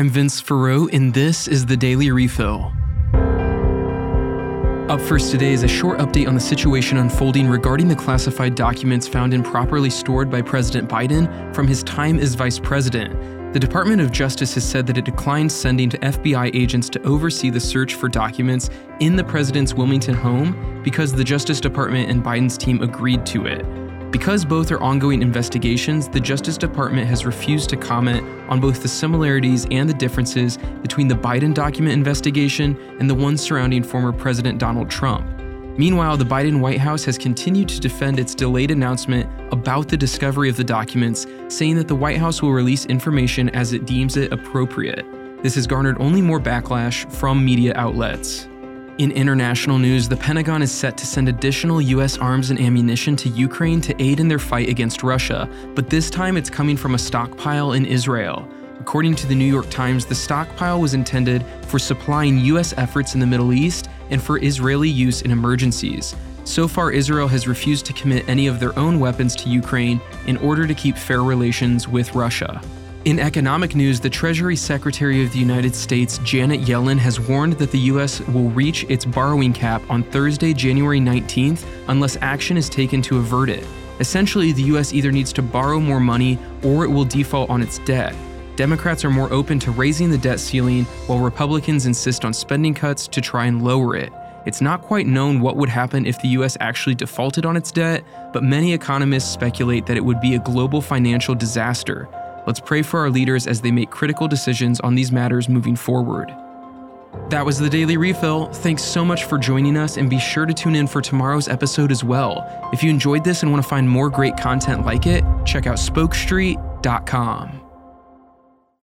I'm Vince Farreau, and this is the Daily Refill. Up first today is a short update on the situation unfolding regarding the classified documents found improperly stored by President Biden from his time as vice president. The Department of Justice has said that it declined sending to FBI agents to oversee the search for documents in the president's Wilmington home because the Justice Department and Biden's team agreed to it. Because both are ongoing investigations, the Justice Department has refused to comment on both the similarities and the differences between the Biden document investigation and the one surrounding former President Donald Trump. Meanwhile, the Biden White House has continued to defend its delayed announcement about the discovery of the documents, saying that the White House will release information as it deems it appropriate. This has garnered only more backlash from media outlets. In international news, the Pentagon is set to send additional U.S. arms and ammunition to Ukraine to aid in their fight against Russia, but this time it's coming from a stockpile in Israel. According to the New York Times, the stockpile was intended for supplying U.S. efforts in the Middle East and for Israeli use in emergencies. So far, Israel has refused to commit any of their own weapons to Ukraine in order to keep fair relations with Russia. In economic news, the Treasury Secretary of the United States, Janet Yellen, has warned that the U.S. will reach its borrowing cap on Thursday, January 19th, unless action is taken to avert it. Essentially, the U.S. either needs to borrow more money or it will default on its debt. Democrats are more open to raising the debt ceiling, while Republicans insist on spending cuts to try and lower it. It's not quite known what would happen if the US actually defaulted on its debt, but many economists speculate that it would be a global financial disaster. Let's pray for our leaders as they make critical decisions on these matters moving forward. That was the Daily Refill. Thanks so much for joining us, and be sure to tune in for tomorrow's episode as well. If you enjoyed this and want to find more great content like it, check out spokestreet.com.